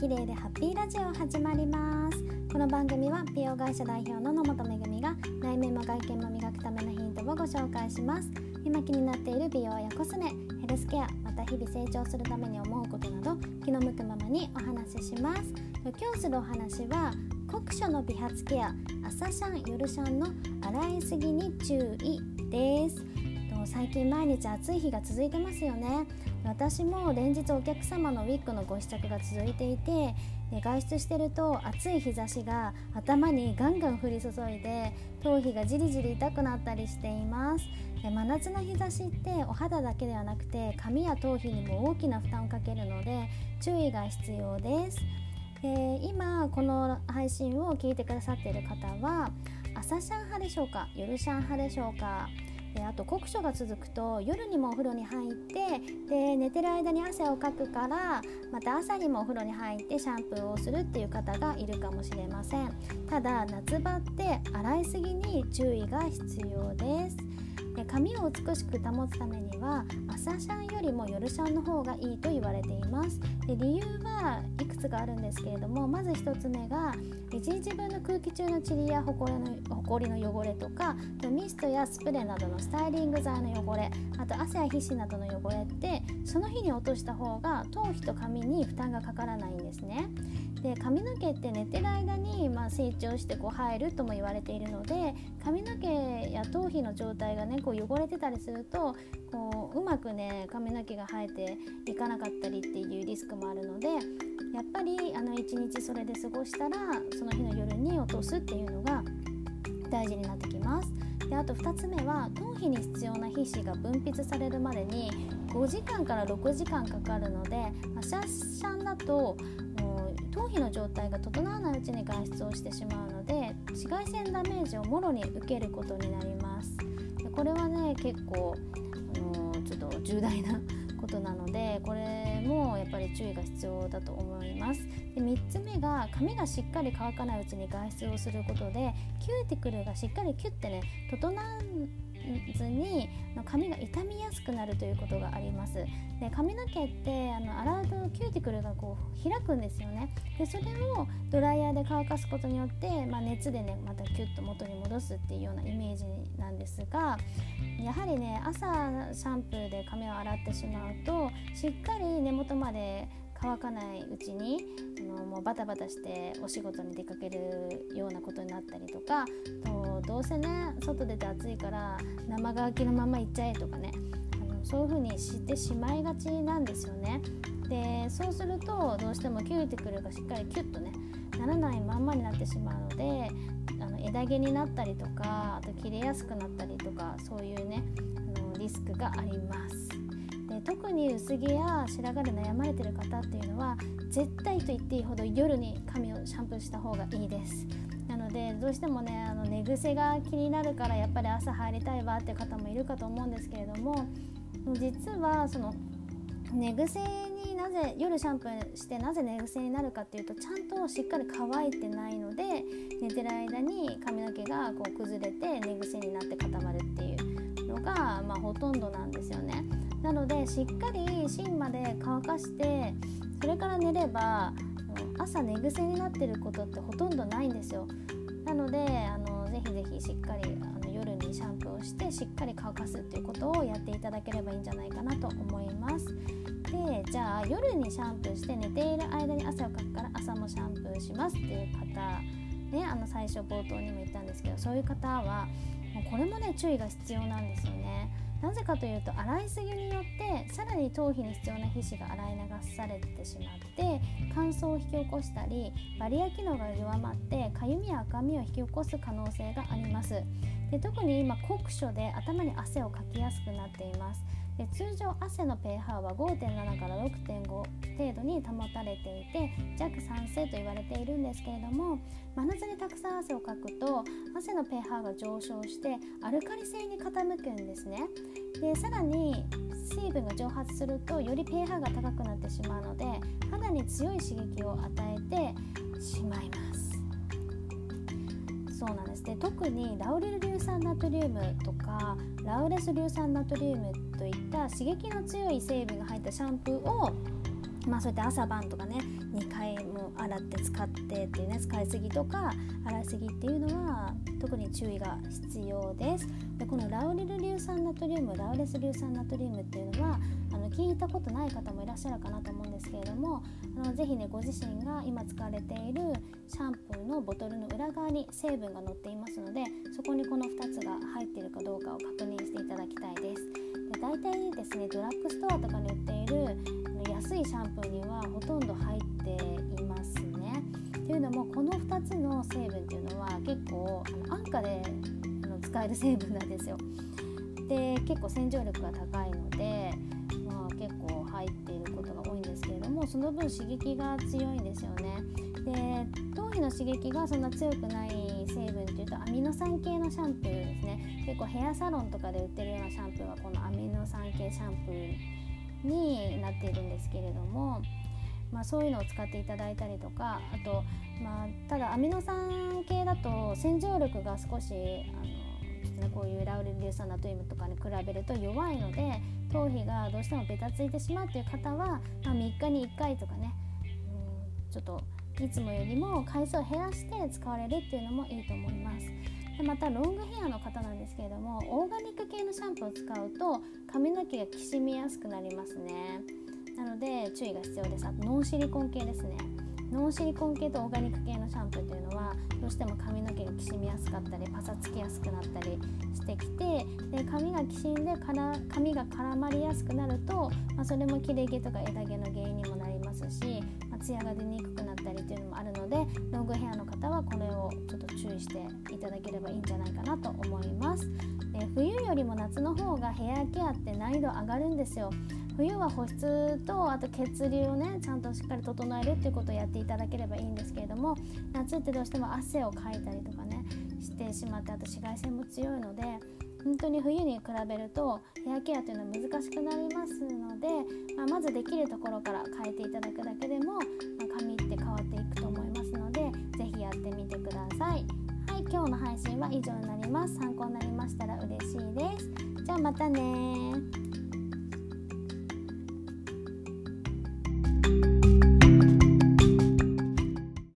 綺麗でハッピーラジオ始まります。この番組は美容会社代表の野本めぐみが内面も外見も磨くためのヒントをご紹介します。今気になっている美容やコスメヘルスケアまた日々成長するために思うことなど気の向くままにお話しします。今日するお話は酷暑の美髪ケア朝シャン夜シャンの洗いすぎに注意です。最近毎日暑い日が続いてますよね。私も連日お客様のウィッグのご試着が続いていて外出してると暑い日差しが頭にガンガン降り注いで頭皮がじりじり痛くなったりしています。真夏の日差しってお肌だけではなくて髪や頭皮にも大きな負担をかけるので注意が必要です。えー、今この配信を聞いてくださっている方は朝シャン派でしょうか夜シャン派でしょうか。であと酷暑が続くと夜にもお風呂に入ってで寝てる間に汗をかくからまた朝にもお風呂に入ってシャンプーをするっていう方がいるかもしれません。ただ夏場って洗いすぎに注意が必要です。で髪を美しく保つためには朝シャンよりも夜シャンの方がいいと言われています。で理由はいくつかあるんですけれどもまず1つ目が1日分の空気中の塵やほこりのほこりの汚れとかミストやスプレーなどのスタイリング剤の汚れあと汗や皮脂などの汚れってその日に落とした方が頭皮と髪に負担がかからないんですね。で髪の毛って寝てる間に、まあ、成長してこう生えるとも言われているので髪の毛や頭皮の状態がねこう汚れてたりするとこううまくね髪の毛が生えていかなかったりっていうリスクもあるのでやっぱりあの1日それで過ごしたらその日の夜に落とすっていうのが大事になってきます。であと2つ目は頭皮に必要な皮脂が分泌されるまでに5時間から6時間かかるので、まあ、シャッシャンだと頭皮の状態が整わないうちに外出をしてしまうので紫外線ダメージをもろに受けることになります。でこれはね結構、あのー、ちょっと重大な ことなのでこれもやっぱり注意が必要だと思います。で3つ目が髪がしっかり乾かないうちに外出をすることでキューティクルがしっかりキュッてね整ずに髪が傷みやすくなるということがあります。で髪の毛ってあの洗うとキューティクルがこう開くんですよね。でそれをドライヤーで乾かすことによって、まあ、熱でねまたキュッと元に戻すっていうようなイメージなんですがやはりね朝シャンプーで髪を洗ってしまうとしっかり根元まで乾かないうちにもうバタバタしてお仕事に出かけるようなことになったりとかどうせね外出て暑いから生乾きのまま行っちゃえとかねあのそういう風にしてしまいがちなんですよね。でそうするとどうしてもキューティクルがしっかりキュッとねならないまんまになってしまうのであの枝毛になったりとかあと切れやすくなったりとかそういうねあのリスクがあります。特に薄毛や白髪で悩まれてる方っていうのは絶対と言っていいほど夜に髪をシャンプーした方がいいですなのでどうしてもねあの寝癖が気になるからやっぱり朝入りたいわっていう方もいるかと思うんですけれども実はその寝癖になぜ夜シャンプーしてなぜ寝癖になるかっていうとちゃんとしっかり乾いてないので寝てる間に髪の毛がこう崩れて寝癖になって固まるっていうのが、まあ、ほとんどなんですよね。なのでしっかり芯まで乾かしてそれから寝れば朝寝癖になってることってほとんどないんですよ。なのであのぜひぜひしっかりあの夜にシャンプーをしてしっかり乾かすっていうことをやっていただければいいんじゃないかなと思います。でじゃあ夜にシャンプーして寝ている間に汗をかくから朝もシャンプーしますっていう方ねあの最初冒頭にも言ったんですけどそういう方はもうこれもね注意が必要なんですよね。なぜかというと洗いすぎによってさらに頭皮に必要な皮脂が洗い流されてしまって乾燥を引き起こしたりバリア機能が弱まってかゆみや赤みを引き起こす可能性があります。で特に今酷暑で頭に汗をかきやすくなっています。で通常汗の pH は5.7から6.5程度に保たれていて弱酸性と言われているんですけれども真夏にたくさん汗をかくと汗の pH が上昇してアルカリ性に傾くんですね。でさらに水分が蒸発するとより pH が高くなってしまうので肌に強い刺激を与えてしまいます。そうなんです。で特にラウレル硫酸ナトリウムとかラウレス硫酸ナトリウムといった刺激の強い成分が入ったシャンプーをまあそうやって朝晩とかね2回も洗って使ってっていうね使いすぎとか洗いすぎっていうのは特に注意が必要です。でこのラウレル硫酸ナトリウムラウレス硫酸ナトリウムっていうのは聞いたことない方もいらっしゃるかなと思うんですけれどもあのぜひねご自身が今使われているシャンプーのボトルの裏側に成分が載っていますのでそこにこの2つが入っているかどうかを確認していただきたいです。で大体ですねドラッグストアとかに売っている安いシャンプーにはほとんど入っていますね。というのもこの2つの成分っていうのは結構あの安価であの使える成分なんですよ。で結構洗浄力が高いので結構入っていることが多いんですけれどもその分刺激が強いんですよね。で頭皮の刺激がそんな強くない成分っていうとアミノ酸系のシャンプーですね。結構ヘアサロンとかで売ってるようなシャンプーはこのアミノ酸系シャンプーになっているんですけれども、まあ、そういうのを使っていただいたりとかあと、まあ、ただアミノ酸系だと洗浄力が少しあのこういうラウレル硫酸ナトリウムとかに比べると弱いので頭皮がどうしてもベタついてしまうという方は、まあ、3日に1回とかね、うん、ちょっといつもよりも回数を減らして使われるっていうのもいいと思います。でまたロングヘアの方なんですけれどもオーガニック系のシャンプーを使うと髪の毛がきしみやすくなりますね。なので注意が必要です。あとノンシリコン系ですね。ノンシリコン系とオーガニック系のシャンプーというのはどうしても髪の毛がきしみやすかったりパサつきやすくなったりしてきてで髪がきしんでから髪が絡まりやすくなると、まあ、それも切れ毛とか枝毛の原因にもなりますし、まあ、ツヤが出にくくなったりっていうのもあるのでロングヘアの方はこれをちょっと注意していただければいいんじゃないかなと思います。で冬よりも夏の方がヘアケアって難易度上がるんですよ。冬は保湿とあと血流をねちゃんとしっかり整えるっていうことをやっていただければいいんですけれども夏ってどうしても汗をかいたりとかねしてしまってあと紫外線も強いので本当に冬に比べるとヘアケアというのは難しくなりますので、まあ、まずできるところから変えていただくだけでも、まあ、髪って変わっていくと思いますので是非やってみてください。はい、今日の配信は以上になります。参考になりましたら嬉しいです。じゃあまたね